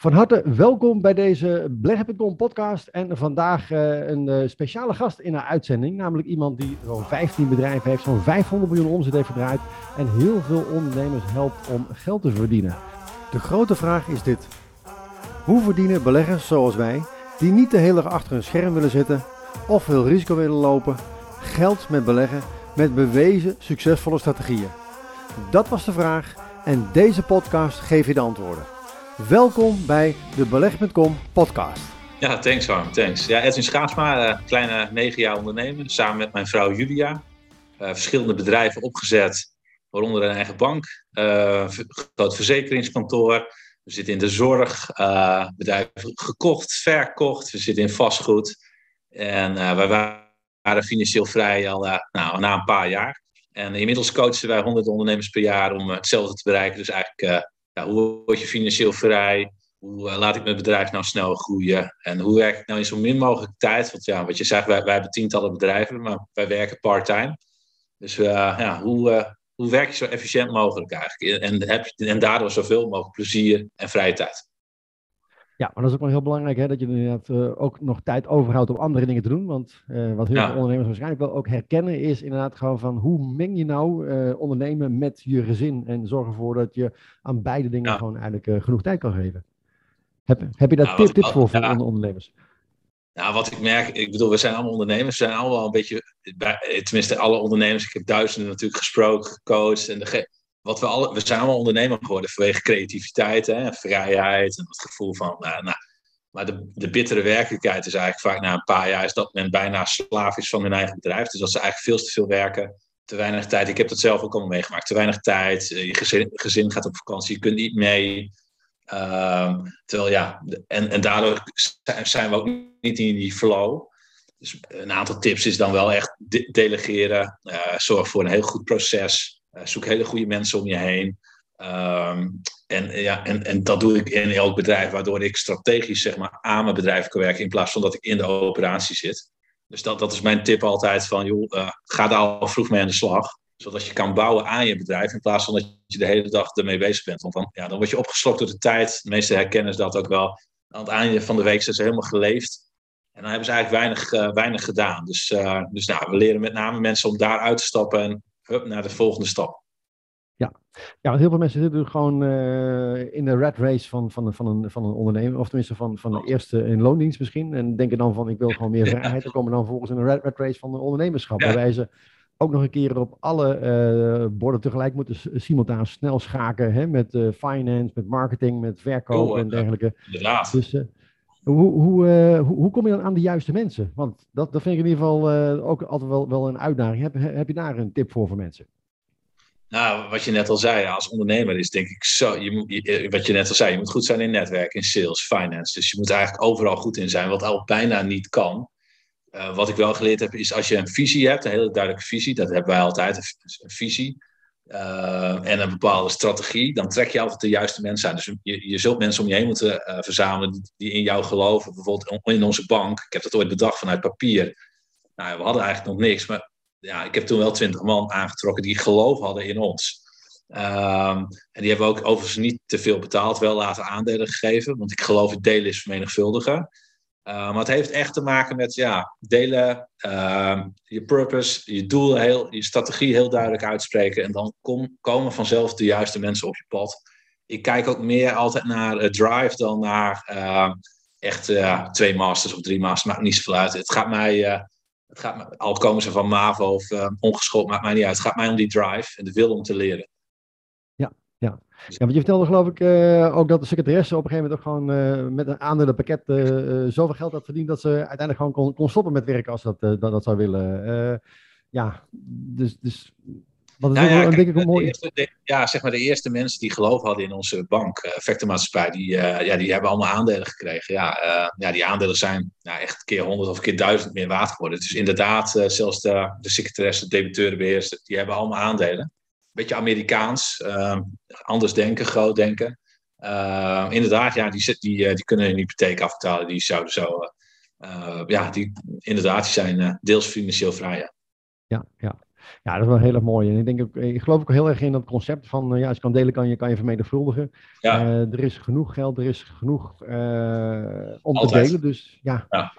Van harte welkom bij deze Beleggen.com podcast. En vandaag uh, een uh, speciale gast in haar uitzending. Namelijk iemand die zo'n 15 bedrijven heeft, zo'n 500 miljoen omzet heeft gedraaid. En heel veel ondernemers helpt om geld te verdienen. De grote vraag is dit. Hoe verdienen beleggers zoals wij, die niet de hele dag achter een scherm willen zitten of veel risico willen lopen, geld met beleggen met bewezen succesvolle strategieën? Dat was de vraag en deze podcast geeft je de antwoorden. Welkom bij de Beleg.com podcast. Ja, thanks Harm, thanks. Ja, Edwin Schaatsma, uh, kleine negen jaar ondernemer, samen met mijn vrouw Julia. Uh, verschillende bedrijven opgezet, waaronder een eigen bank, uh, groot verzekeringskantoor. We zitten in de zorg, bedrijven gekocht, verkocht, we zitten in vastgoed. En wij waren financieel vrij al nou, na een paar jaar. En inmiddels coachen wij 100 ondernemers per jaar om hetzelfde te bereiken. Dus eigenlijk hoe word je financieel vrij? Hoe eh, laat ik mijn bedrijf nou snel groeien? En hoe werk ik nou in zo min mogelijk tijd? Want ja, wat je zegt, wij, wij hebben tientallen bedrijven, maar wij werken part-time. Dus uh, ja, hoe, uh, hoe werk je zo efficiënt mogelijk eigenlijk? En, heb en daardoor zoveel mogelijk plezier en vrije tijd. Ja, maar dat is ook wel heel belangrijk, hè, dat je inderdaad uh, ook nog tijd overhoudt om andere dingen te doen. Want uh, wat heel ja. veel ondernemers waarschijnlijk wel ook herkennen, is inderdaad gewoon van hoe meng je nou uh, ondernemen met je gezin en zorg ervoor dat je aan beide dingen ja. gewoon eigenlijk genoeg tijd kan geven. Heb, heb je daar nou, tip, voor voor ondernemers? Nou, wat ik merk, ik bedoel, we zijn allemaal ondernemers, we zijn allemaal een beetje, tenminste alle ondernemers, ik heb duizenden natuurlijk gesproken, gecoacht en de wat we, alle, we zijn allemaal ondernemer geworden vanwege creativiteit en vrijheid en het gevoel van, nou, nou, maar de, de bittere werkelijkheid is eigenlijk vaak na een paar jaar is dat men bijna slaaf is van hun eigen bedrijf. Dus dat ze eigenlijk veel te veel werken, te weinig tijd. Ik heb dat zelf ook allemaal meegemaakt. Te weinig tijd, eh, je gezin, gaat op vakantie, je kunt niet mee. Uh, terwijl ja, en, en daardoor zijn we ook niet in die flow. Dus een aantal tips is dan wel echt de delegeren. Uh, zorg voor een heel goed proces. Uh, zoek hele goede mensen om je heen. Um, en, ja, en, en dat doe ik in elk bedrijf, waardoor ik strategisch zeg maar, aan mijn bedrijf kan werken in plaats van dat ik in de operatie zit. Dus dat, dat is mijn tip altijd van, joh, uh, ga daar al vroeg mee aan de slag. Zodat je kan bouwen aan je bedrijf in plaats van dat je de hele dag ermee bezig bent. Want dan, ja, dan word je opgeslokt door de tijd. De meeste herkennen dat ook wel. Aan het einde van de week zijn ze helemaal geleefd. En dan hebben ze eigenlijk weinig, uh, weinig gedaan. Dus, dus nou, we leren met name mensen om daar uit te stappen en hup, naar de volgende stap. Ja, ja want heel veel mensen zitten gewoon uh, in de red race van, van, van, een, van een ondernemer, of tenminste van, van de eerste in loondienst misschien. En denken dan van ik wil gewoon meer vrijheid. Dan komen dan volgens in red, red race van de ondernemerschap. Ja. Waarbij ze ook nog een keer op alle uh, borden tegelijk moeten simultaan snel schaken. Hè, met uh, finance, met marketing, met verkoop oh, en dergelijke. Inderdaad. Dus, hoe, hoe, uh, hoe, hoe, kom je dan aan de juiste mensen? Want dat, dat vind ik in ieder geval uh, ook altijd wel, wel een uitdaging. Heb, heb je daar een tip voor voor mensen? Nou, wat je net al zei, als ondernemer is denk ik zo. Je je, wat je net al zei, je moet goed zijn in netwerk, in sales, finance. Dus je moet eigenlijk overal goed in zijn, wat al bijna niet kan. Wat ik wel geleerd heb, is als je een visie hebt, een hele duidelijke visie, dat hebben wij altijd, een visie. Uh, en een bepaalde strategie, dan trek je altijd de juiste mensen aan. Dus je, je zult mensen om je heen moeten uh, verzamelen die, in jou geloven. Bijvoorbeeld in onze bank. Ik heb dat ooit bedacht vanuit papier. Nou, we hadden eigenlijk nog niks, maar ja, ik heb toen wel twintig man aangetrokken die geloof hadden in ons. Um, en die hebben ook overigens niet te veel betaald, wel later aandelen gegeven. Want ik geloof het delen is vermenigvuldigen. Uh, maar het heeft echt te maken met ja, delen, uh, je purpose, je doel, heel, je strategie heel duidelijk uitspreken. En dan kom, komen vanzelf de juiste mensen op je pad. Ik kijk ook meer altijd naar uh, drive dan naar uh, echt twee masters of drie masters. Maakt niet zoveel uit. Het gaat mij, het gaat me, al komen ze van MAVO of ongeschoold, maakt mij niet uit. Het gaat mij om die drive en de wil om te leren. Ja. want je vertelde geloof ik uh, ook dat de secretaresse op een gegeven moment ook gewoon uh, met een aandelenpakket uh, zoveel geld had verdiend dat ze uiteindelijk gewoon kon, kon stoppen met werken als dat, dat, dat zou willen. ja, dus, dus wat is nou ja, denk ik een mooi... Eerste, de, ja, zeg maar de eerste mensen die geloof hadden in onze bank, effectenmaatschappij, die, ja, die hebben allemaal aandelen gekregen. Ja, ja die aandelen zijn nou, echt keer honderd of keer duizend meer waard geworden. Dus inderdaad, zelfs de, de secretaresse, de debiteurenbeheerster, die hebben allemaal aandelen beetje Amerikaans. Uh, anders denken, groot denken. Uh, inderdaad, ja, die, die, eh, die kunnen een hypotheek afbetalen. Die zouden zo, uh, ja, die, inderdaad, die zijn deels financieel vrij. Ja, ja. ja. Ja, dat is wel heel erg mooi. En ik, denk ook, ik geloof ook heel erg in dat concept van, ja, als je kan delen, kan je, kan je vermenigvuldigen. Ja. er is genoeg geld, er is genoeg om te delen. Dus ja. ja.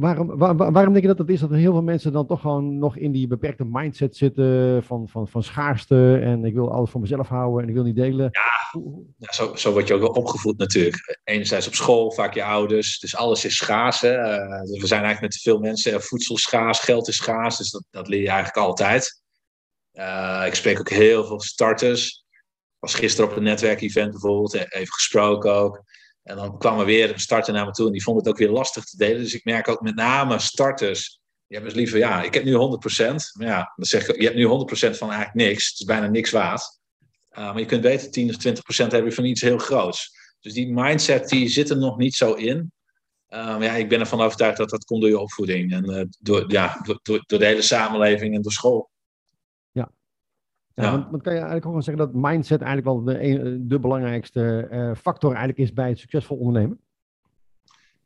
Waarom, waarom denk je dat het is dat heel veel mensen dan toch gewoon nog in die beperkte mindset zitten van, van, van schaarste en ik wil alles voor mezelf houden en ik wil niet delen? Ja, zo, zo word je ook wel opgevoed natuurlijk. Enerzijds op school, vaak je ouders, dus alles is schaars. Hè? Uh, we zijn eigenlijk met te veel mensen, voedsel schaars, geld is schaars, dus dat, dat leer je eigenlijk altijd. Uh, ik spreek ook heel veel starters. Ik was gisteren op een netwerkevent bijvoorbeeld, even gesproken ook. En dan kwam er weer een starter naar me toe en die vond het ook weer lastig te delen. Dus ik merk ook met name starters. Die hebben dus liever, ja, ik heb nu 100%. Maar ja, dan zeg ik, je hebt nu 100% van eigenlijk niks. Het is bijna niks waard. Uh, maar je kunt beter 10 of 20% hebben van iets heel groots. Dus die mindset die zit er nog niet zo in. Um, ja, ik ben ervan overtuigd dat dat komt door je opvoeding. En uh, door, ja, door, door de hele samenleving en door school. Ja, Want, want, kan je eigenlijk ook wel zeggen dat mindset eigenlijk wel de, de belangrijkste uh, factor eigenlijk is bij het succesvol ondernemen?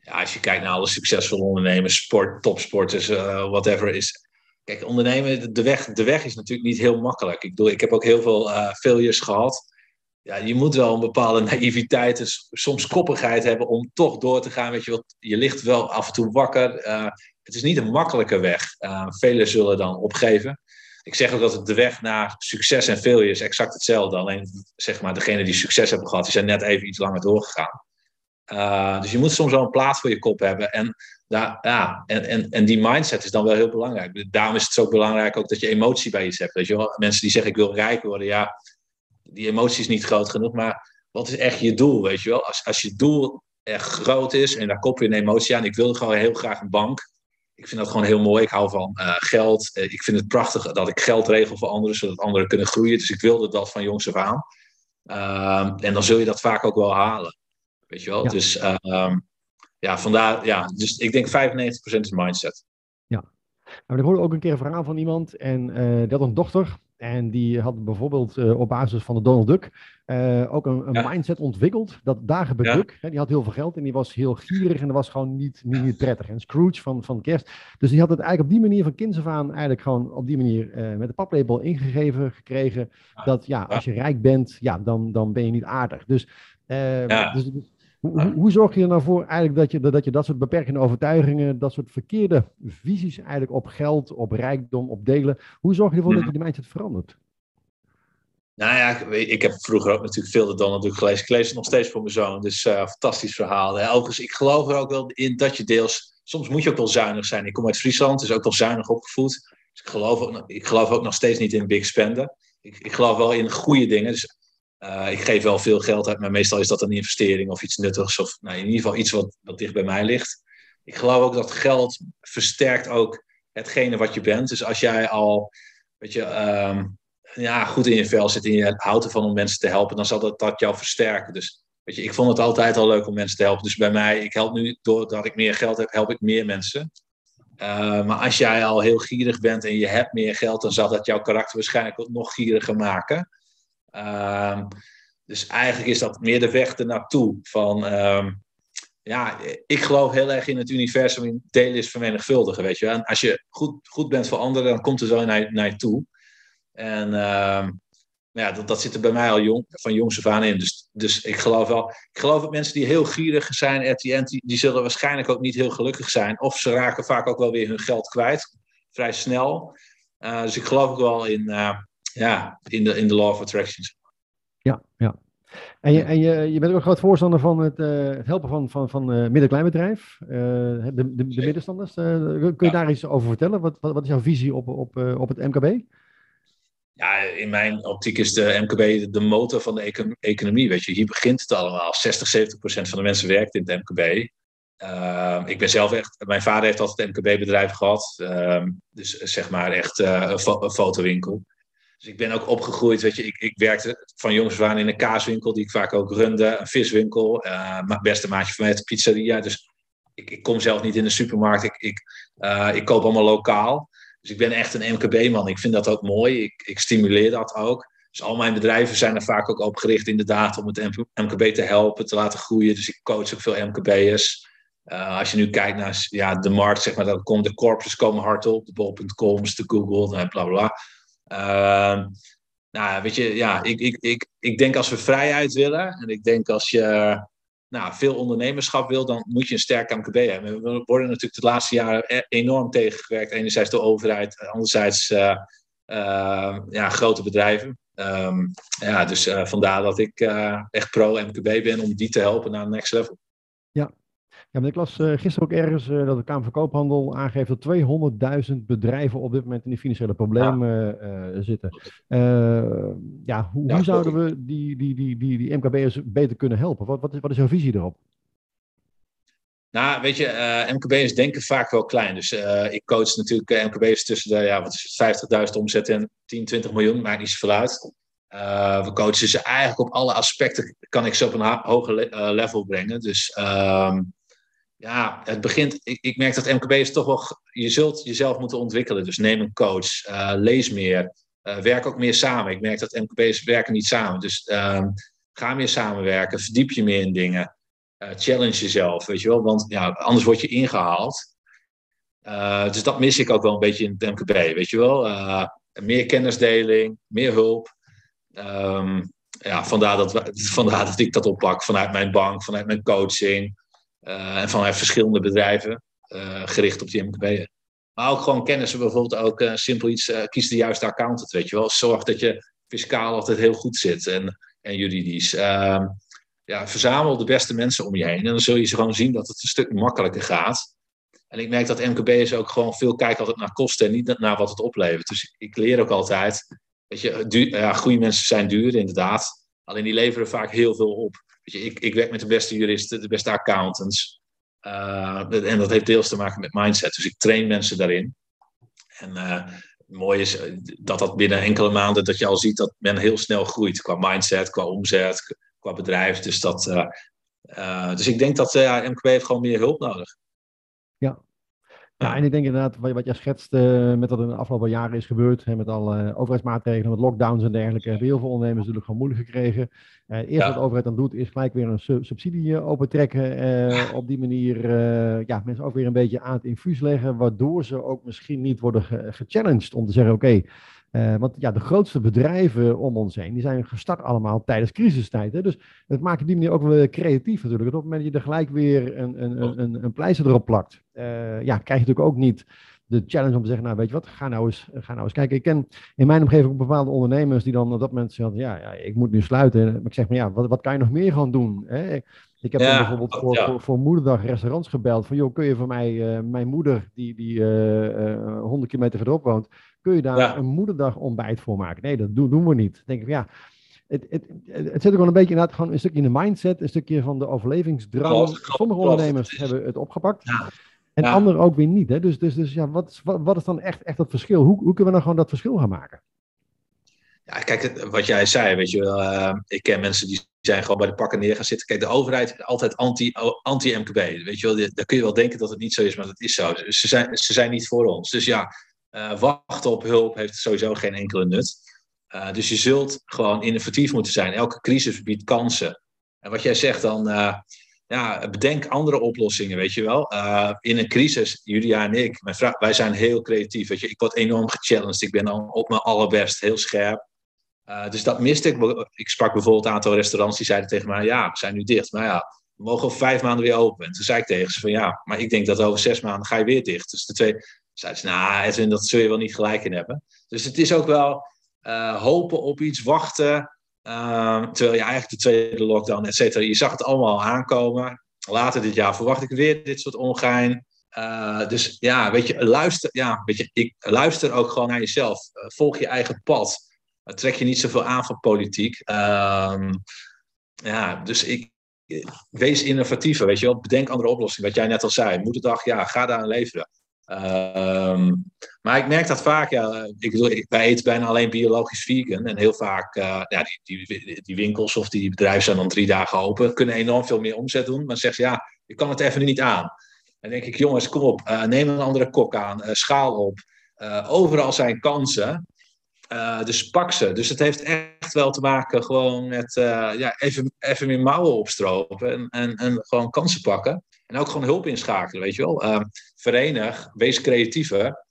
Ja, als je kijkt naar alle succesvolle ondernemers, sport, topsporters, uh, whatever, is... Kijk, ondernemen, de weg, de weg is natuurlijk niet heel makkelijk. Ik, bedoel, ik heb ook heel veel uh, failures gehad. Ja, je moet wel een bepaalde naïviteit, dus soms koppigheid hebben om toch door te gaan. Weet je, wat, je ligt wel af en toe wakker. het is niet een makkelijke weg. velen zullen dan opgeven ik zeg ook dat de weg naar succes en failure is exact hetzelfde. Alleen, zeg maar, degene die succes hebben gehad, die zijn net even iets langer doorgegaan. Uh, dus je moet soms wel een plaats voor je kop hebben. En, daar, ja, en, en, en die mindset is dan wel heel belangrijk. Daarom is het zo belangrijk ook dat je emotie bij iets hebt. Weet je wel? Mensen die zeggen ik wil rijk worden, ja, die emotie is niet groot genoeg. Maar wat is echt je doel? Weet je wel? Als, als je doel echt groot is en daar koppel je een emotie aan. Ik wil gewoon heel graag een bank ik vind dat gewoon heel mooi. Ik hou van uh, geld. Uh, ik vind het prachtig dat ik geld regel voor anderen, zodat anderen kunnen groeien. Dus ik wilde dat van jongs af aan. Uh, en dan zul je dat vaak ook wel halen. Weet je wel? Ja. Dus ehm, ja, vandaar, ja. Dus ik denk 95% is mindset. Ja. Nou, ik hoorde ook een keer een verhaal van iemand en die had een dochter. En die had bijvoorbeeld uh, op basis van de Donald Duck uh, ook een, een ja. mindset ontwikkeld. Dat dagen bij ja. Duck, hè, die had heel veel geld en die was heel gierig en dat was gewoon niet, niet, niet prettig. En Scrooge van, van Kerst. Dus die had het eigenlijk op die manier van kinds af aan eigenlijk gewoon op die manier uh, met de paplepel ingegeven gekregen. Dat ja, als je rijk bent, ja, dan, dan ben je niet aardig. Dus, dus, hoe, hoe, zorg je er nou voor eigenlijk dat je, dat je dat soort beperkende overtuigingen, dat soort verkeerde visies eigenlijk op geld, op rijkdom, op delen, hoe zorg je ervoor dat je die mindset verandert? Nou ja, ik heb vroeger ook natuurlijk veel de Donald Duck gelezen. Ik lees het nog steeds voor mijn zoon. Dus uh, fantastisch verhaal. Overigens, ik geloof er ook wel in dat je deels... Soms moet je ook wel zuinig zijn. Ik kom uit Friesland, dus ook wel zuinig opgevoed. Dus ik geloof ook, ik geloof ook nog steeds niet in big spenden. Ik, ik geloof wel in goede dingen. Dus uh, ik geef wel veel geld uit, maar meestal is dat een investering of iets nuttigs. Of nou, in ieder geval iets wat, dicht bij mij ligt. Ik geloof ook dat geld versterkt ook hetgene wat je bent. Dus als jij al, weet je, um, ja, goed in je vel zit en je houdt ervan om mensen te helpen, dan zal dat, dat jou versterken. Dus weet je, ik vond het altijd al leuk om mensen te helpen. Dus bij mij, ik help nu, doordat ik meer geld heb, help ik meer mensen. Uh, maar als jij al heel gierig bent en je hebt meer geld, dan zal dat jouw karakter waarschijnlijk nog gieriger maken. Um, dus eigenlijk is dat meer de weg ernaartoe. Van, um, ja, ik geloof heel erg in het universum, in delen is vermenigvuldigen, weet je. En als je goed, goed bent voor anderen, dan komt er zo naar, naar je toe. En uh, ja, dat, dat zit er bij mij al jong, van jongs af aan in. Dus, dus ik geloof wel, ik geloof dat mensen die heel gierig zijn end, die, zullen waarschijnlijk ook niet heel gelukkig zijn. Of ze raken vaak ook wel weer hun geld kwijt, vrij snel. Uh, dus ik geloof ook wel in, uh, ja, in de, in de law of attraction. Ja, ja. En, je, en je, je bent ook een groot voorstander van het, uh, het helpen van, van, van uh, midden-kleinbedrijf, uh, de, de, de, middenstanders. kun je ja. daar iets over vertellen? Wat, wat, wat is jouw visie op, op, op het MKB? Ja, in mijn optiek is de MKB de motor van de econ economie. Weet je, hier begint het allemaal. 60, 70 procent van de mensen werkt in het MKB. Uh, ik ben zelf echt, mijn vader heeft altijd een MKB-bedrijf gehad. Uh, dus zeg maar echt uh, een, fotowinkel. Dus ik ben ook opgegroeid, weet je, ik, ik werkte van jongs af aan in een kaaswinkel, die ik vaak ook runde, een viswinkel. mijn beste maatje van mij een pizzeria. Dus ik, ik, kom zelf niet in de supermarkt. Ik, ik, ik koop allemaal lokaal. Dus ik ben echt een MKB-man. Ik vind dat ook mooi. Ik, ik stimuleer dat ook. Dus al mijn bedrijven zijn er vaak ook op gericht inderdaad om het MKB te helpen, te laten groeien. Dus ik coach ook veel MKB'ers. als je nu kijkt naar ja, de markt, zeg maar, dan komen de corpus komen hard op, de bol.coms, de Google, bla bla Ehm, nou, weet je, ja, ik, ik, ik, ik denk als we vrijheid willen, en ik denk als je nou, veel ondernemerschap wil, dan moet je een sterk MKB hebben. We worden natuurlijk de laatste jaren e-, enorm tegengewerkt. Enerzijds door de overheid, anderzijds uh, uh, ja, grote bedrijven. Um, ja, dus uh, vandaar dat ik echt pro-MKB ben om die te helpen naar het next level. Ja, maar ik las uh, gisteren ook ergens uh, dat de Kamer van Koophandel aangeeft dat 200.000 bedrijven op dit moment in de financiële problemen ja. uh, zitten. ja, hoe, ja, hoe zouden we die, die, die, die, die MKB'ers beter kunnen helpen? Wat, wat, is, wat is jouw visie erop? Nou, weet je, MKB'ers denken vaak wel klein. Dus ik coach natuurlijk MKB'ers tussen de ja, wat is 50.000 omzet en 10, 20 miljoen, maakt niet zoveel uit. we coachen ze eigenlijk op alle aspecten, kan ik ze op een hoger level brengen. Dus ehm, ja, het begint. Ik, ik merk dat MKB is toch wel. Je zult jezelf moeten ontwikkelen. Dus neem een coach, uh, lees meer, uh, werk ook meer samen. Ik merk dat MKB's werken niet samen. Dus uh, ga meer samenwerken, verdiep je meer in dingen, uh, challenge jezelf, weet je wel. Want ja, anders word je ingehaald. dus dat mis ik ook wel een beetje in het MKB, weet je wel. meer kennisdeling, meer hulp. Um, ja, vandaar dat, vandaar dat ik dat oppak vanuit mijn bank, vanuit mijn coaching. Uh, en vanuit verschillende bedrijven uh, gericht op die MKB'en. Maar ook gewoon kennis, bijvoorbeeld ook uh, simpel iets, kies de juiste accountant, weet je wel. Zorg dat je fiscaal altijd heel goed zit en, en juridisch. Ehm, ja, verzamel de beste mensen om je heen en dan zul je gewoon zien dat het een stuk makkelijker gaat. En ik merk dat MKB'ers ook gewoon veel kijken altijd naar kosten en niet naar wat het oplevert. Dus ik leer ook altijd, weet je, duur, ja, goede mensen zijn duur inderdaad. Alleen die leveren vaak heel veel op je, ik, ik werk met de beste juristen, de beste accountants. Uh, en dat heeft deels te maken met mindset. Dus ik train mensen daarin. En uh, het mooie is eh, dat dat binnen enkele maanden, dat je al ziet dat men heel snel groeit. Qua mindset, qua omzet, qua bedrijf. Dus, dat, uh, dus ik denk dat MKB heeft gewoon meer hulp nodig. Ja, ja, en ik denk inderdaad, wat, wat jij schetst, met wat in de afgelopen jaren is gebeurd, hè, met alle overheidsmaatregelen, met lockdowns en dergelijke, hebben heel veel ondernemers natuurlijk gewoon moeilijk gekregen. Uh, eerst ja. wat de overheid dan doet, is gelijk weer een su subsidie opentrekken. op die manier ja, mensen ook weer een beetje aan het infuus leggen, waardoor ze ook misschien niet worden ge gechallenged om te zeggen, oké, okay, want ja, de grootste bedrijven om ons heen, die zijn gestart allemaal tijdens crisistijd. Hè? Dus het maakt op die manier ook wel creatief natuurlijk. op het moment dat je er gelijk weer een, een, een, een pleister erop plakt, ja, krijg je natuurlijk ook niet de challenge om te zeggen, nou weet je wat, ga nou eens, ga nou eens kijken. Ik ken in mijn omgeving ook bepaalde ondernemers die dan op dat moment zeggen, ja, ja ik moet nu sluiten. Maar ik zeg, maar ja, wat, wat kan je nog meer gaan doen? Hè? Ik heb ja, bijvoorbeeld voor, ja. voor, voor, moederdag restaurants gebeld. Van joh, kun je voor mij, uh, mijn moeder, die, die uh, uh, 100 kilometer verderop woont, kun je daar ja. een moederdag ontbijt voor maken? Nee, dat doen, doen we niet. Dan denk ik, ja, het, het, het, het zit ook wel een beetje inderdaad gewoon een stukje in de mindset, een stukje van de overlevingsdrang. Sommige ondernemers hebben het opgepakt. En anderen ook weer niet. Hè? Dus, dus, dus ja, wat, wat, wat is dan echt, echt het verschil? Hoe, hoe kunnen we nou gewoon dat verschil gaan maken? Ja, kijk, wat jij zei, weet je wel, uh, ik ken mensen die zijn gewoon bij de pakken neer gaan zitten. Kijk, de overheid is altijd anti-MKB. Anti weet je wel, daar kun je wel denken dat het niet zo is, maar dat is zo. Ze zijn, ze zijn niet voor ons. Dus ja, uh, wachten op hulp heeft sowieso geen enkele nut. Uh, dus je zult gewoon innovatief moeten zijn. Elke crisis biedt kansen. En wat jij zegt dan, ja, bedenk andere oplossingen, weet je wel. in een crisis, Julia en ik, mijn vrouw, wij zijn heel creatief. Weet je. Ik word enorm gechallenged. Ik ben al op mijn allerbest, heel scherp. Uh, dus dat miste ik. Ik sprak bijvoorbeeld een aantal restaurants die zeiden tegen mij: Ja, we zijn nu dicht. Maar ja, we mogen over vijf maanden weer open. En toen zei ik tegen ze: van ja, maar ik denk dat over zes maanden ga je weer dicht. Dus de twee zeiden ze: Nou, Edwin, dat zul je wel niet gelijk in hebben. Dus het is ook wel uh, hopen op iets, wachten. Uh, terwijl je eigenlijk de tweede lockdown, et cetera, je zag het allemaal aankomen. Later dit jaar verwacht ik weer dit soort ongein. Uh, dus ja, weet je, luister, ja, weet je, ik luister ook gewoon naar jezelf. volg je eigen pad trek je niet zoveel aan van politiek. Um, ja, dus ik, wees innovatiever, weet je wel. Bedenk andere oplossingen, wat jij net al zei. Moederdag, ja, ga daar aan leveren. Um, maar ik merk dat vaak, ja, ik bedoel, wij eten bijna alleen biologisch vegan. En heel vaak, uh, ja, die, die, die, winkels of die bedrijven zijn dan drie dagen open, kunnen enorm veel meer omzet doen. Maar zeg je, ja, ik kan het even niet aan. Dan denk ik, jongens, kom op, uh, neem een andere kok aan, uh, schaal op. overal zijn kansen. dus pak ze. Dus het heeft echt wel te maken gewoon met ja, even, even meer mouwen opstropen en, en, en gewoon kansen pakken. En ook gewoon hulp inschakelen, weet je wel. verenig, wees creatiever.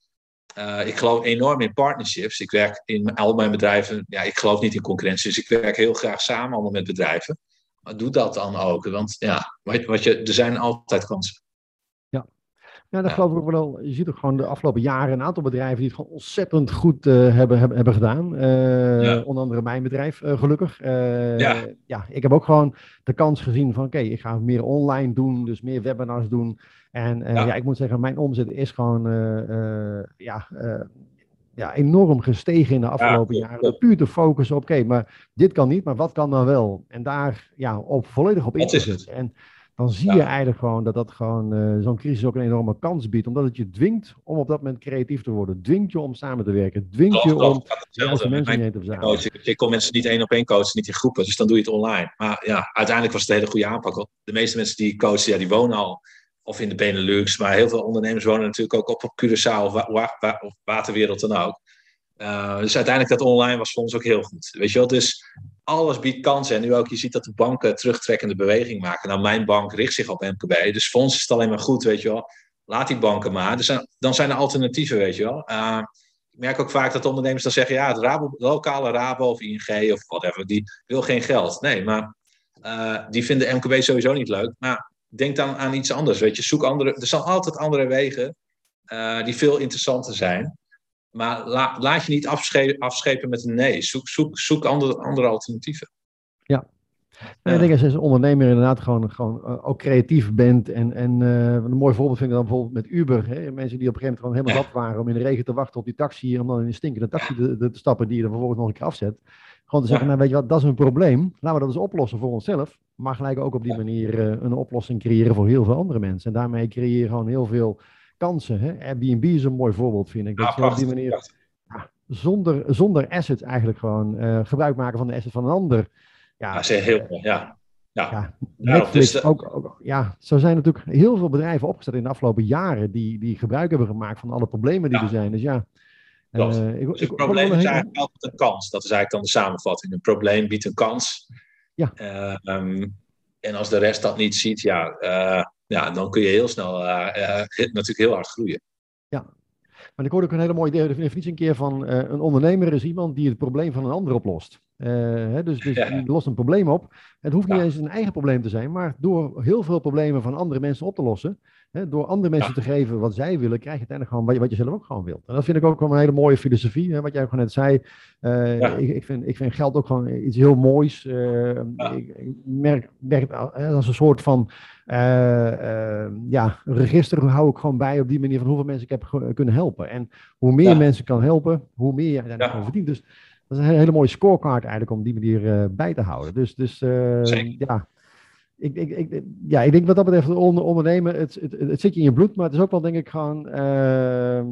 ik geloof enorm in partnerships. Ik werk in al mijn bedrijven, ja, ik geloof niet in concurrentie, dus ik werk heel graag samen allemaal met bedrijven. Maar doe dat dan ook, want ja, wat je, er zijn altijd kansen. Ja, dat geloof ik ook wel. Je ziet ook gewoon de afgelopen jaren een aantal bedrijven die het gewoon ontzettend goed uh, hebben, hebben, hebben gedaan. Uh, Onder andere mijn bedrijf, uh, gelukkig. ja. ja, ik heb ook gewoon de kans gezien van oké, ik ga meer online doen, dus meer webinars doen. En ja. ja. ik moet zeggen, mijn omzet is gewoon ja, ja, enorm gestegen in de afgelopen ja, jaren. Puur te focussen op oké, maar dit kan niet, maar wat kan dan wel? En daar ja, op, volledig op in te zetten. En dan zie je eigenlijk gewoon dat dat gewoon uh, zo'n crisis ook een enorme kans biedt. Omdat het je dwingt om op dat moment creatief te worden. Dwingt je om samen te werken. Dwingt je om als mensen te verzamelen. Ik kon mensen niet één op één coachen, niet in groepen. Dus dan doe je het online. Maar ja, uiteindelijk was het een hele goede aanpak. De meeste mensen die coachen, ja, die wonen al of in de Benelux. Maar heel veel ondernemers wonen natuurlijk ook op, Curaçao of, wa wa of waterwereld dan ook. Uh, dus uiteindelijk dat online was voor ons ook heel goed. Weet je wel, dus alles biedt kansen. En nu ook, je ziet dat de banken terugtrekkende beweging maken. Nou, mijn bank richt zich op MKB. Dus voor ons is het alleen maar goed, weet je wel. Laat die banken maar. Dus dan zijn er alternatieven, weet je wel. Uh, ik merk ook vaak dat ondernemers dan zeggen... ja, Rabo, lokale Rabo of ING of whatever... die wil geen geld. Nee, maar uh, die vinden MKB sowieso niet leuk. Maar denk dan aan iets anders, weet je. Zoek andere... Er zijn altijd andere wegen... Uh, die veel interessanter zijn. Maar laat je niet afschepen met een nee. Zoek, zoek, zoek andere, andere alternatieven. Ja. Ja. Ik denk als je als ondernemer inderdaad gewoon, gewoon uh, ook creatief bent. En, en uh, een mooi voorbeeld vind ik dan bijvoorbeeld met Uber. Hè? Mensen die op een gegeven moment gewoon helemaal ja. waren om in de regen te wachten op die taxi. Om dan in een stinkende taxi te, te, stappen die je dan vervolgens nog een keer afzet. Gewoon te zeggen, nou weet je wat, dat is een probleem. Laten we dat eens oplossen voor onszelf. Maar gelijk ook op die manier uh, een oplossing creëren voor heel veel andere mensen. En daarmee creëer je gewoon heel veel kansen. Hè? Airbnb is een mooi voorbeeld, vind ik. Dat ja, op die manier ja, zonder, zonder assets eigenlijk gewoon uh, gebruik maken van de assets van een ander. Ja, ja heel uh, ja. Ja. ja. Netflix dus, ook, ook, ja, zo zijn natuurlijk heel veel bedrijven opgezet in de afgelopen jaren die, die gebruik hebben gemaakt van alle problemen die er zijn. Dus ja, uh, ik, dus ik, probleem is eigenlijk altijd een kans. Dat is eigenlijk dan de samenvatting. Een probleem biedt een kans. Ja. Um, en als de rest dat niet ziet, ja, uh, ja dan kun je heel snel uh, natuurlijk heel hard groeien. Ja, maar ik hoorde ook een hele mooie definitie een keer van een ondernemer is iemand die het probleem van een ander oplost. Hè, dus dus ja. die lost een probleem op. Het hoeft niet ja. eens een eigen probleem te zijn, maar door heel veel problemen van andere mensen op te lossen, hè, door andere mensen ja. te geven wat zij willen, krijg je uiteindelijk gewoon wat je, wat je zelf ook gewoon wilt. En dat vind ik ook wel een hele mooie filosofie, hè, wat jij ook net zei. Uh, ik, ik, vind, ik vind geld ook gewoon iets heel moois. Uh, ik, ik, merk, merk als een soort van uh, ja, register hou ik gewoon bij op die manier van hoeveel mensen ik heb kunnen helpen. En hoe meer mensen kan helpen, hoe meer je uiteindelijk verdient. Dus dat is een hele mooie scorecard eigenlijk om die manier bij te houden. Dus, dus ja. Ik, ik, ik, ja, ik denk wat dat betreft onder, ondernemen, het, het, het, zit je in je bloed, maar het is ook wel denk ik gewoon, uh,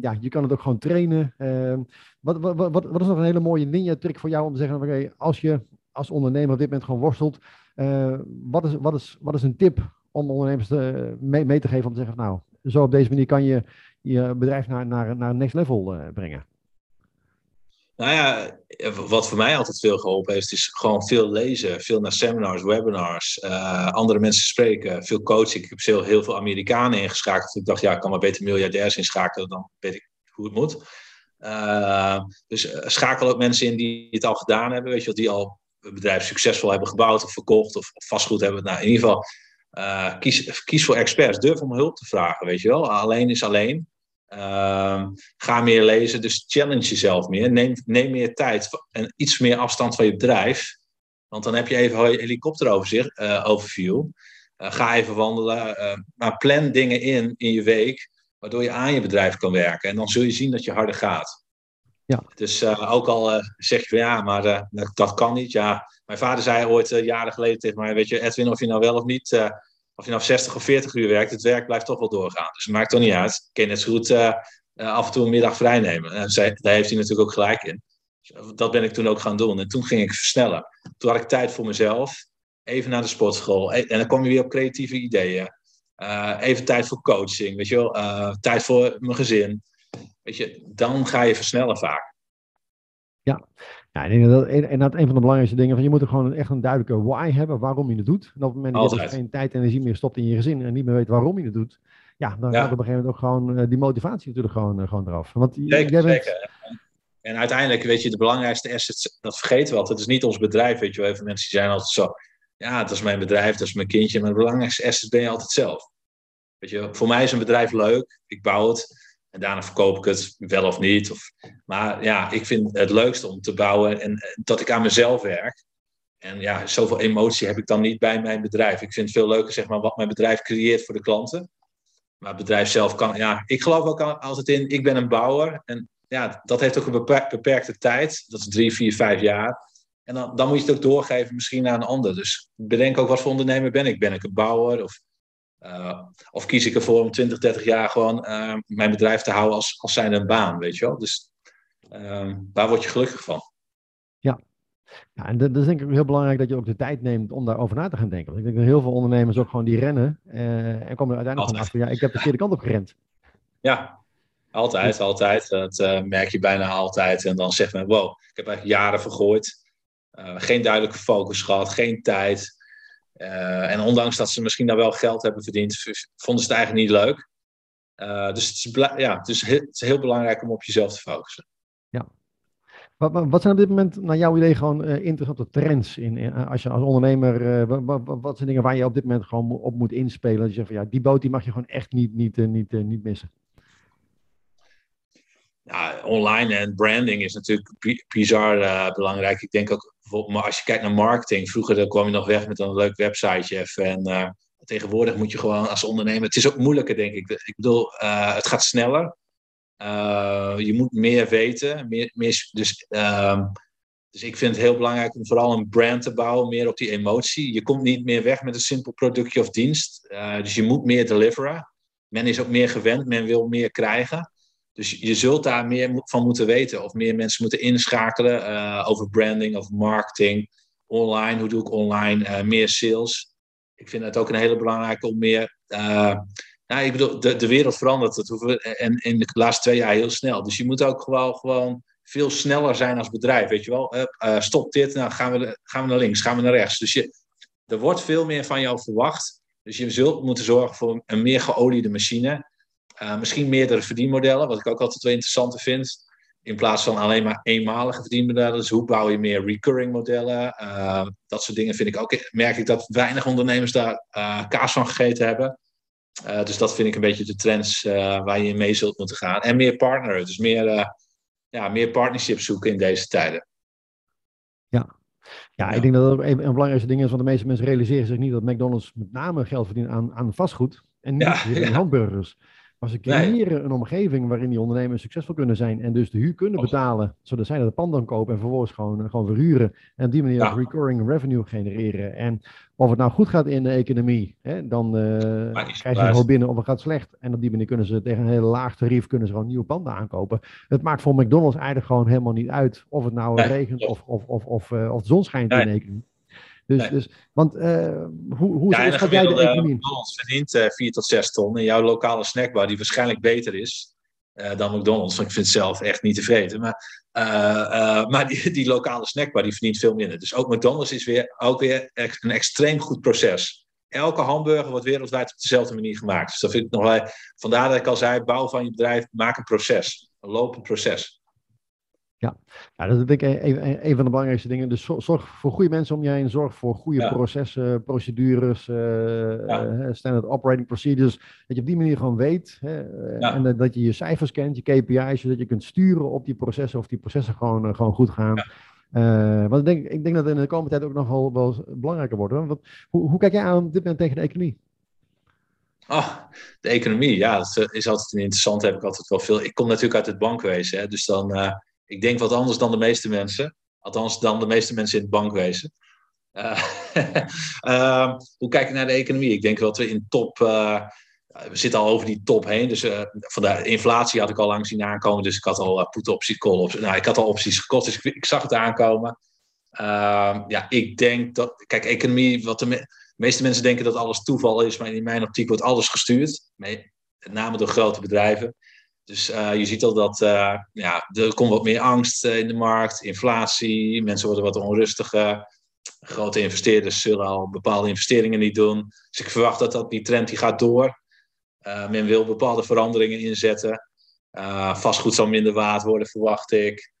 ja, je kan het ook gewoon trainen. Ehm, wat, wat, wat, wat is nog een hele mooie ninja-trick voor jou om te zeggen, oké, als je als ondernemer op dit moment gewoon worstelt, eh, wat, is, wat, is, wat is een tip om ondernemers te, mee, mee, te geven om te zeggen, nou, zo op deze manier kan je je bedrijf naar, naar, naar next level brengen? Nou ja, wat voor mij altijd veel geholpen heeft, is gewoon veel lezen. Veel naar seminars, webinars, uh, andere mensen spreken, veel coaching. Ik heb heel, heel veel Amerikanen ingeschakeld. Ik dacht, ja, ik kan maar beter miljardairs inschakelen, dan weet ik hoe het moet. Uh, dus eh, schakel ook mensen in die het al gedaan hebben, weet je, die al een bedrijf succesvol hebben gebouwd of verkocht of, vastgoed hebben. Nou, in ieder geval, kies, kies voor experts. Durf om hulp te vragen, weet je wel. Alleen is alleen. Uh, ga meer lezen, dus challenge jezelf meer. Neem, neem meer tijd en iets meer afstand van je bedrijf. Want dan heb je even helikopteroverzicht, uh, overview. Uh, ga even wandelen. Uh, maar plan dingen in in je week, waardoor je aan je bedrijf kan werken. En dan zul je zien dat je harder gaat. Ja. Dus ook al zeg je ja, maar dat kan niet. Ja, mijn vader zei ooit jaren geleden tegen mij: Weet je, Edwin, of je nou wel of niet of je nou 60 of 40 uur werkt, het werk blijft toch wel doorgaan. Dus het maakt toch niet uit. Ik kan net zo goed uh, af en toe een middag vrij nemen. En daar heeft hij natuurlijk ook gelijk in. Dat ben ik toen ook gaan doen. En toen ging ik versnellen. Toen had ik tijd voor mezelf. Even naar de sportschool. E, en dan kom je weer op creatieve ideeën. Uh, even tijd voor coaching. Weet je wel? Tijd voor mijn gezin. Weet je, dan ga je versnellen vaak. Ja, ja ik denk dat en dat een van de belangrijkste dingen van je moet er gewoon echt een duidelijke why hebben waarom je het doet. En op het moment dat je geen tijd en energie meer stopt in je gezin en niet meer weet waarom je het doet, ja, dan gaat op een gegeven moment ook gewoon uh, die motivatie natuurlijk gewoon, uh, gewoon eraf. Want zeker, bent... zeker. En uiteindelijk, weet je, de belangrijkste asset, dat vergeten we altijd, het is niet ons bedrijf, weet je wel. Even mensen die zijn altijd zo, ja, dat is mijn bedrijf, dat is mijn kindje, maar de belangrijkste asset ben je altijd zelf. Weet je, voor mij is een bedrijf leuk, ik bouw het en daarna verkoop ik het wel of niet. Of, maar ja, ik vind het leukste om te bouwen en dat ik aan mezelf werk. En ja, zoveel emotie heb ik dan niet bij mijn bedrijf. Ik vind het veel leuker, zeg maar, wat mijn bedrijf creëert voor de klanten. Maar het bedrijf zelf kan, ja, ik geloof ook altijd in, ik ben een bouwer. En ja, dat heeft ook een beperkte tijd. Dat is drie, vier, vijf jaar. En dan, dan moet je het ook doorgeven misschien aan een ander. Dus bedenk ook wat voor ondernemer ben ik. Ben ik een bouwer? Of, uh, of kies ik ervoor om 20, 30 jaar gewoon uh, mijn bedrijf te houden als, als zijn een baan, weet je wel? Dus uh, waar word je gelukkig van? Ja, ja, en dat is denk ik heel belangrijk dat je ook de tijd neemt om daarover na te gaan denken. Want ik denk dat heel veel ondernemers ook gewoon die rennen uh, en komen er uiteindelijk van achter, ja, ik heb de verkeerde kant op gerend. Ja, altijd, altijd. Dat merk je bijna altijd. En dan zegt men, wow, ik heb eigenlijk jaren vergooid. Geen duidelijke focus gehad, geen tijd. Uh, en ondanks dat ze misschien daar wel geld hebben verdiend, vonden ze het eigenlijk niet leuk. dus het is, ja, het, heel, het is heel belangrijk om op jezelf te focussen. Ja, wat, zijn op dit moment, naar jouw idee, gewoon uh, interessante trends in, als je als ondernemer, wat, wat, zijn dingen waar je op dit moment gewoon op moet inspelen? Dat je zegt van ja, die boot die mag je gewoon echt niet, niet, niet, niet missen ja, online en branding is natuurlijk bizar uh, belangrijk. Ik denk ook, maar als je kijkt naar marketing, vroeger dan kwam je nog weg met een leuk websiteje En uh, tegenwoordig moet je gewoon als ondernemer, het is ook moeilijker denk ik. Ik bedoel, uh, het gaat sneller. je moet meer weten. Meer, meer, dus, ehm, dus ik vind het heel belangrijk om vooral een brand te bouwen, meer op die emotie. Je komt niet meer weg met een simpel productje of dienst. dus je moet meer deliveren. Men is ook meer gewend, men wil meer krijgen. Dus je zult daar meer van moeten weten. Of meer mensen moeten inschakelen uh, over branding, of marketing, online. Hoe doe ik online? Uh, meer sales. Ik vind het ook een hele belangrijke om meer. Uh, nou, ik bedoel, de, de wereld verandert. Dat hoeven we, en in de laatste twee jaar heel snel. Dus je moet ook gewoon, gewoon veel sneller zijn als bedrijf. Weet je wel, stop dit, nou gaan we, gaan we naar links, gaan we naar rechts. Dus je, er wordt veel meer van jou verwacht. Dus je zult moeten zorgen voor een meer geoliede machine. Uh, misschien meerdere verdienmodellen, wat ik ook altijd wel interessant vind. In plaats van alleen maar eenmalige verdienmodellen. Dus hoe bouw je meer recurring modellen? Uh, dat soort dingen vind ik ook. Merk ik dat weinig ondernemers daar uh, kaas van gegeten hebben. dus dat vind ik een beetje de trends waar je in mee zult moeten gaan. En meer partneren. Dus meer, ja, meer partnerships zoeken in deze tijden. Ja, ja, ik denk dat dat een, een belangrijkste ding is, want de meeste mensen realiseren zich niet dat McDonald's met name geld verdient aan, aan vastgoed en niet ja, ja. hamburgers. Maar ze creëren een omgeving waarin die ondernemers succesvol kunnen zijn en dus de huur kunnen betalen, zodat zij dat de pand dan kopen en vervolgens gewoon, gewoon verhuren. En op die manier ja. recurring revenue genereren. En of het nou goed gaat in de economie, hè, dan uh, krijg je gewoon binnen of het gaat slecht. En op die manier kunnen ze tegen een hele laag tarief kunnen ze gewoon nieuwe panden aankopen. Het maakt voor McDonald's eigenlijk gewoon helemaal niet uit of het nou regent of, of, of, of, uh, of de zon schijnt in de economie. Dus, dus, want uh, hoe, hoe ja, schat jij de economie? McDonald's verdient uh, 4 tot 6 ton. En jouw lokale snackbar, die waarschijnlijk beter is uh, dan McDonald's. Want ik vind het zelf echt niet tevreden. Maar, maar die, die lokale snackbar, die verdient veel minder. Dus ook McDonald's is weer, ook weer een extreem goed proces. Elke hamburger wordt wereldwijd op dezelfde manier gemaakt. Dus dat vind ik nog wel, vandaar dat ik al zei, bouw van je bedrijf, maak een proces. Een lopend proces. Ja. ja, dat is denk ik een, een, van de belangrijkste dingen. Dus zorg voor goede mensen om je heen. Zorg voor goede processen, procedures, uh, standard operating procedures. Dat je op die manier gewoon weet. Hè, En dat je je cijfers kent, je KPI's, zodat je kunt sturen op die processen of die processen gewoon, gewoon goed gaan. Uh, want ik denk, ik denk dat in de komende tijd ook nog wel, wel belangrijker wordt. Want, hoe, hoe kijk jij aan dit moment tegen de economie? Oh, de economie, ja, dat is altijd een interessant. Heb ik altijd wel veel. Ik kom natuurlijk uit het bankwezen, hè, dus dan ik denk wat anders dan de meeste mensen. Althans, dan de meeste mensen in het bankwezen. Uh, hoe kijk ik naar de economie? Ik denk dat we in top. Uh, we zitten al over die top heen. Dus uh, van de inflatie had ik al lang zien aankomen. Dus ik had al put opties, call. Nou, ik had al opties gekocht. Dus ik, ik zag het aankomen. Ehm, ja, ik denk dat. Kijk, economie. Wat de, me, meeste mensen denken dat alles toeval is. Maar in mijn optiek wordt alles gestuurd. Met name door grote bedrijven. Dus je ziet al dat ja, er komt wat meer angst in de markt, inflatie, mensen worden wat onrustiger. Grote investeerders zullen al bepaalde investeringen niet doen. Dus ik verwacht dat, dat die trend die gaat door. men wil bepaalde veranderingen inzetten. vastgoed zal minder waard worden, verwacht ik.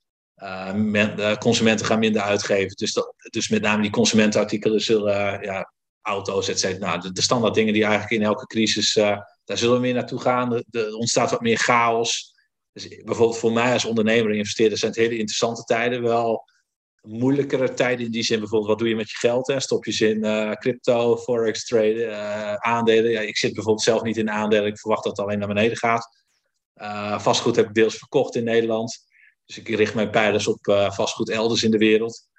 Uh, consumenten gaan minder uitgeven. Dus, dus met name die consumentenartikelen zullen, ja, auto's, et cetera. Nou, de, de, standaard dingen die eigenlijk in elke crisis, daar zullen we meer naartoe gaan. Er ontstaat wat meer chaos. Dus bijvoorbeeld voor mij als ondernemer en investeerder zijn het hele interessante tijden. Wel moeilijkere tijden in die zin. Bijvoorbeeld, wat doe je met je geld? Stop je ze in crypto, forex traden, aandelen? Ja, ik zit bijvoorbeeld zelf niet in aandelen. Ik verwacht dat het alleen naar beneden gaat. vastgoed heb ik deels verkocht in Nederland. Dus ik richt mijn pijlers op vastgoed elders in de wereld.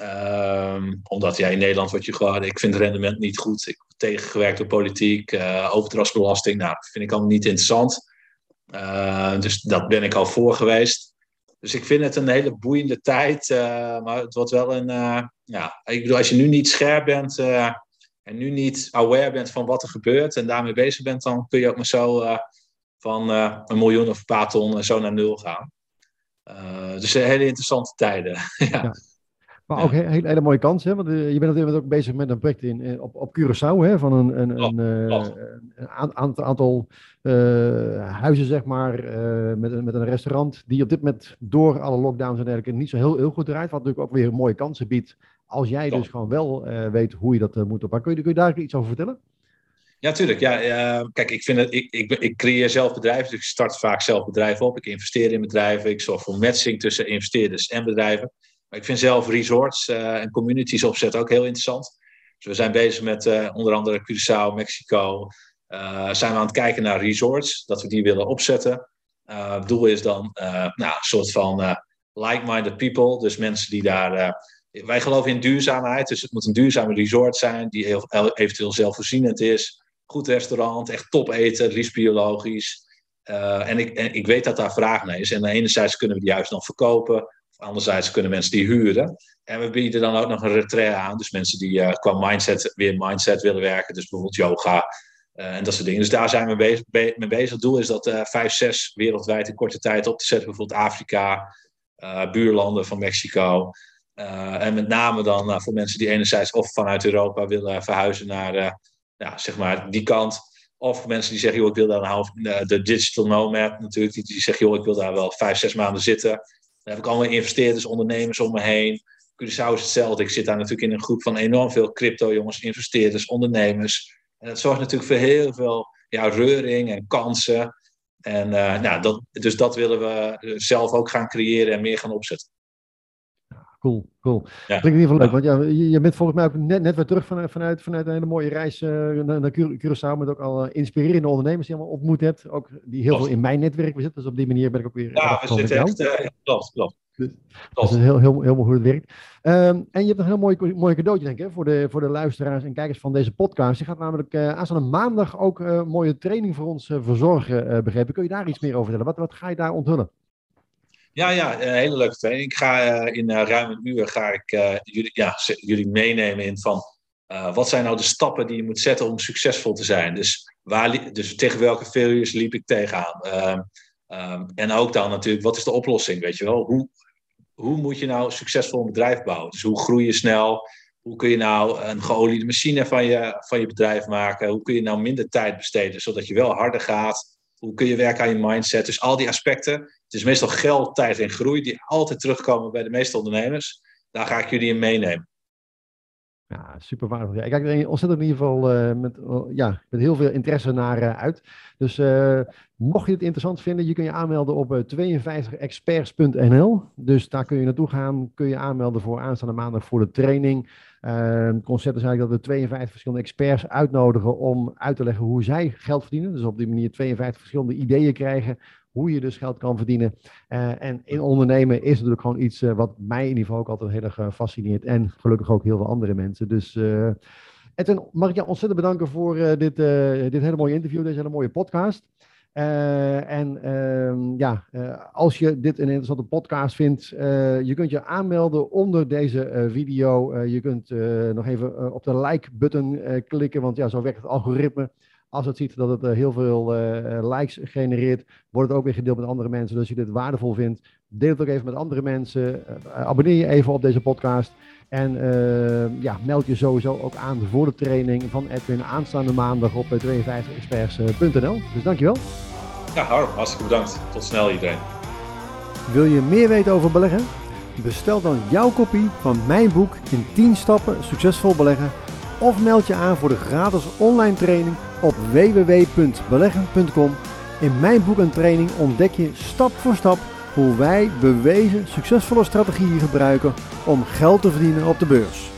Um, omdat ja, in Nederland word je gewoon, ik vind het rendement niet goed. Ik word tegengewerkt door politiek, uh, overdrachtsbelasting. Nou, dat vind ik allemaal niet interessant. Uh, dus dat ben ik al voor geweest. Dus ik vind het een hele boeiende tijd. maar het wordt wel een. ja, ik bedoel, als je nu niet scherp bent en nu niet aware bent van wat er gebeurt en daarmee bezig bent, dan kun je ook maar zo van een miljoen of een paar ton zo naar nul gaan. Dus hele interessante tijden. ja. Maar ook hele, hele, mooie kansen, want uh, je bent natuurlijk ook bezig met een project in, op, op Curaçao, hè, van een, een, een, een aantal, aantal huizen, zeg maar, met, een, met een restaurant, die op dit moment door alle lockdowns en dergelijke niet zo heel, heel goed draait, wat natuurlijk ook weer mooie kansen biedt, als jij dus gewoon wel weet hoe je dat moet oppakken. Kun je, kun je daar iets over vertellen? Ja, tuurlijk. Ja, uh, kijk, ik, vind het, ik, ik, ik creëer zelf bedrijven, dus ik start vaak zelf bedrijven op. Ik investeer in bedrijven, ik zorg voor matching tussen investeerders en bedrijven. Ik vind zelf resorts uh, en communities opzetten ook heel interessant. Dus we zijn bezig met uh, onder andere Curaçao, Mexico. zijn we aan het kijken naar resorts, dat we die willen opzetten. het doel is dan nou, een soort van like-minded people, dus mensen die daar wij geloven in duurzaamheid, dus het moet een duurzame resort zijn die eventueel zelfvoorzienend is goed restaurant, echt top eten, liefst biologisch. En, ik, en ik weet dat daar vraag naar is. En enerzijds kunnen we die juist nog verkopen. Anderzijds kunnen mensen die huren. En we bieden dan ook nog een retreat aan. Dus mensen die uh, qua mindset weer mindset willen werken. Dus bijvoorbeeld yoga uh, en dat soort dingen. Dus daar zijn we bezig, be mee bezig. Het doel is dat vijf, zes wereldwijd in korte tijd op te zetten. Bijvoorbeeld Afrika, buurlanden van Mexico. en met name dan voor mensen die enerzijds of vanuit Europa willen verhuizen naar zeg maar, die kant. Of mensen die zeggen, joh, ik wil daar een half, eh, de digital nomad natuurlijk, die, die zeggen, joh, ik wil daar wel vijf, zes maanden zitten. Dan heb ik allemaal investeerders, ondernemers om me heen. Curaçao is hetzelfde. Ik zit daar natuurlijk in een groep van enorm veel crypto-jongens, investeerders, ondernemers. En dat zorgt natuurlijk voor heel veel ja, reuring en kansen. En uh, nou, dus dat willen we zelf ook gaan creëren en meer gaan opzetten. Cool, cool. Ja. Dat klinkt in ieder geval leuk, want ja, je, bent volgens mij ook net, net weer terug vanuit, vanuit, vanuit een hele mooie reis uh, naar, Curaçao, met ook al uh, inspirerende ondernemers die je allemaal ontmoet hebt, ook die heel veel in mijn netwerk zitten. Dus op die manier ben ik ook weer... Ja, we zitten echt, uh, klopt, klopt. Dus, dat is heel, heel, heel, hoe het werkt. Um, en je hebt een heel mooi, mooi cadeautje, denk ik, voor de, voor de luisteraars en kijkers van deze podcast. Je gaat namelijk uh, aanstaande maandag ook een mooie training voor ons verzorgen, begrepen. Kun je daar iets meer over vertellen? Wat, wat ga je daar onthullen? Ja, ja, een hele leuke training. Ik ga uh, in uh, ruim een uur ga ik jullie, ja, jullie meenemen in van wat zijn nou de stappen die je moet zetten om succesvol te zijn. Dus, waar, dus tegen welke failures liep ik tegenaan? Ehm, um, en ook dan natuurlijk, wat is de oplossing? Weet je wel? Hoe, hoe moet je nou succesvol een bedrijf bouwen? Dus hoe groei je snel? Hoe kun je nou een geoliede machine van je, van je bedrijf maken? Hoe kun je nou minder tijd besteden, zodat je wel harder gaat? Hoe kun je werken aan je mindset? Dus al die aspecten. Het is meestal geld, tijd en groei die altijd terugkomen bij de meeste ondernemers. Daar ga ik jullie in meenemen. Ja, super waardevol. Ja, ik kijk er ontzettend in ieder geval uh, met, uh, ja, met heel veel interesse naar uh, uit. Dus mocht je het interessant vinden, je kun je aanmelden op 52experts.nl. Dus daar kun je naartoe gaan, kun je aanmelden voor aanstaande maandag voor de training. Het concept is eigenlijk dat we 52 verschillende experts uitnodigen om uit te leggen hoe zij geld verdienen. Dus op die manier 52 verschillende ideeën krijgen hoe je dus geld kan verdienen. Uh, en in ondernemen is natuurlijk gewoon iets uh, wat mij in ieder geval ook altijd heel erg uh, fascineert. En gelukkig ook heel veel andere mensen. Dus Edwin, mag ik jou ontzettend bedanken voor dit, dit hele mooie interview, deze hele mooie podcast. En ehm, ja, als je dit een interessante podcast vindt, je kunt je aanmelden onder deze video. je kunt nog even op de like-button klikken, want ja, zo werkt het algoritme Als het ziet dat het heel veel likes genereert, wordt het ook weer gedeeld met andere mensen. Dus als je dit waardevol vindt, deel het ook even met andere mensen. abonneer je even op deze podcast. En ja, meld je sowieso ook aan voor de training van Edwin aanstaande maandag op 52experts.nl. Dus dankjewel. Ja, Harm, hartstikke bedankt. Tot snel iedereen. Wil je meer weten over beleggen? Bestel dan jouw kopie van mijn boek in 10 stappen succesvol beleggen of meld je aan voor de gratis online training op www.beleggen.com. In mijn boek en training ontdek je stap voor stap hoe wij bewezen succesvolle strategieën gebruiken om geld te verdienen op de beurs.